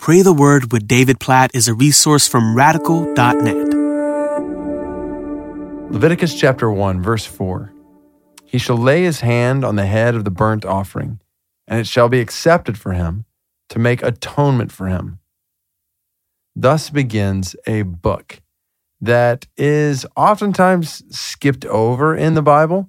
Pray the Word with David Platt is a resource from radical.net. Leviticus chapter 1, verse 4. He shall lay his hand on the head of the burnt offering, and it shall be accepted for him to make atonement for him. Thus begins a book that is oftentimes skipped over in the Bible,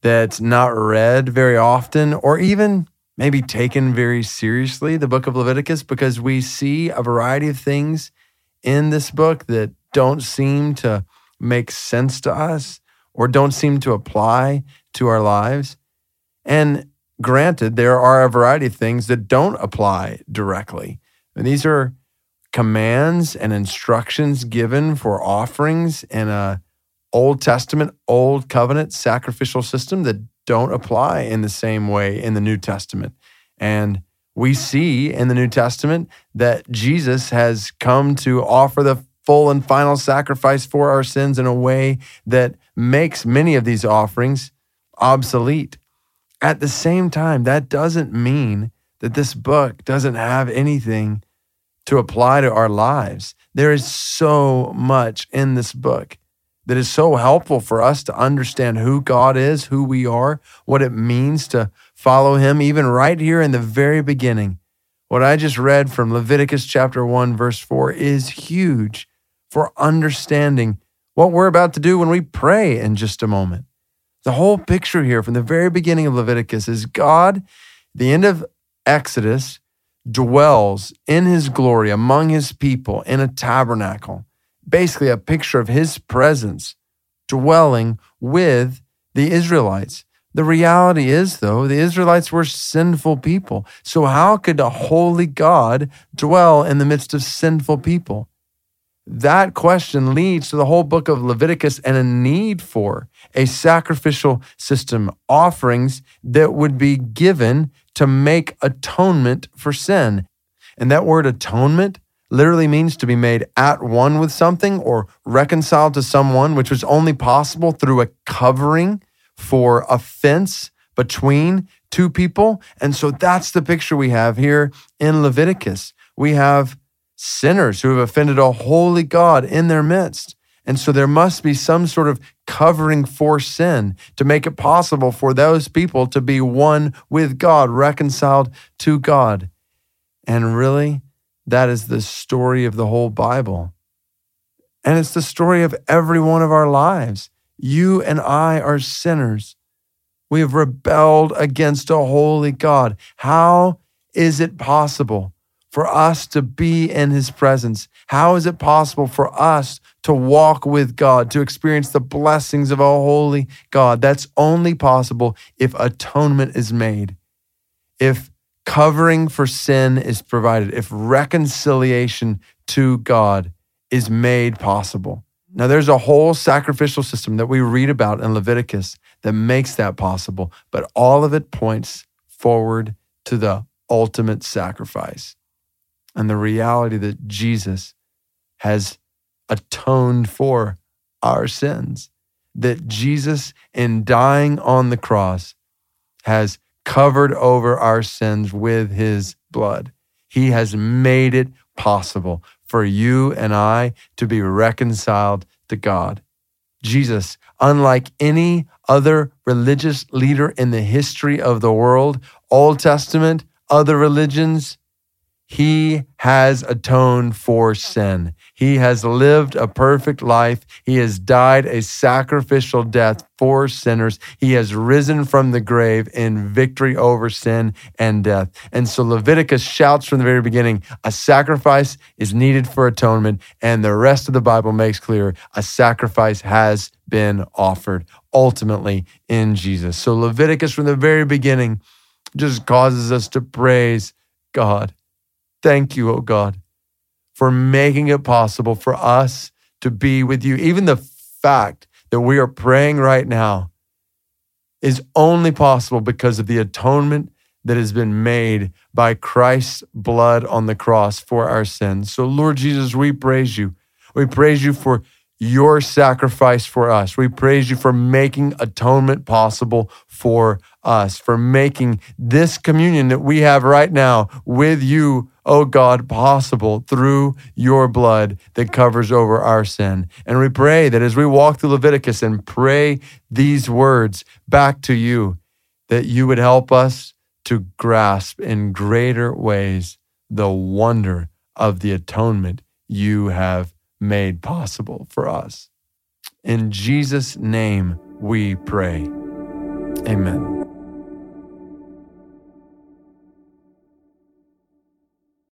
that's not read very often, or even maybe taken very seriously, the book of Leviticus, because we see a variety of things in this book that don't seem to make sense to us or don't seem to apply to our lives. And granted, there are a variety of things that don't apply directly. And these are commands and instructions given for offerings in a Old Testament, Old Covenant sacrificial system that don't apply in the same way in the New Testament. And we see in the New Testament that Jesus has come to offer the full and final sacrifice for our sins in a way that makes many of these offerings obsolete. At the same time, that doesn't mean that this book doesn't have anything to apply to our lives. There is so much in this book that is so helpful for us to understand who God is, who we are, what it means to follow Him, even right here in the very beginning. What I just read from Leviticus chapter 1, verse 4 is huge for understanding what we're about to do when we pray in just a moment. The whole picture here from the very beginning of Leviticus is God, the end of Exodus, dwells in his glory among his people in a tabernacle basically a picture of his presence dwelling with the Israelites. The reality is, though, the Israelites were sinful people. So, how could a holy God dwell in the midst of sinful people? That question leads to the whole book of Leviticus and a need for a sacrificial system, offerings that would be given to make atonement for sin. And that word atonement literally means to be made at one with something or reconciled to someone, which was only possible through a covering for offense between two people. And so that's the picture we have here in Leviticus. We have sinners who have offended a holy God in their midst. And so there must be some sort of covering for sin to make it possible for those people to be one with God, reconciled to God. And really, that is the story of the whole Bible. And it's the story of every one of our lives. You and I are sinners. We have rebelled against a holy God. How is it possible for us to be in his presence? How is it possible for us to walk with God, to experience the blessings of a holy God? That's only possible if atonement is made. If covering for sin is provided, if reconciliation to God is made possible. Now, there's a whole sacrificial system that we read about in Leviticus that makes that possible, but all of it points forward to the ultimate sacrifice and the reality that Jesus has atoned for our sins, that Jesus, in dying on the cross, has covered over our sins with his blood. He has made it possible for you and I to be reconciled to God. Jesus, unlike any other religious leader in the history of the world, Old Testament, other religions, he has atoned for sin. He has lived a perfect life. He has died a sacrificial death for sinners. He has risen from the grave in victory over sin and death. And so Leviticus shouts from the very beginning a sacrifice is needed for atonement. And the rest of the Bible makes clear a sacrifice has been offered ultimately in Jesus. So Leviticus from the very beginning just causes us to praise God Thank you, oh God, for making it possible for us to be with you. Even the fact that we are praying right now is only possible because of the atonement that has been made by Christ's blood on the cross for our sins. So, Lord Jesus, we praise you. We praise you for your sacrifice for us. We praise you for making atonement possible for us for making this communion that we have right now with you, oh God, possible through your blood that covers over our sin. And we pray that as we walk through Leviticus and pray these words back to you, that you would help us to grasp in greater ways the wonder of the atonement you have made possible for us. In Jesus' name we pray. Amen.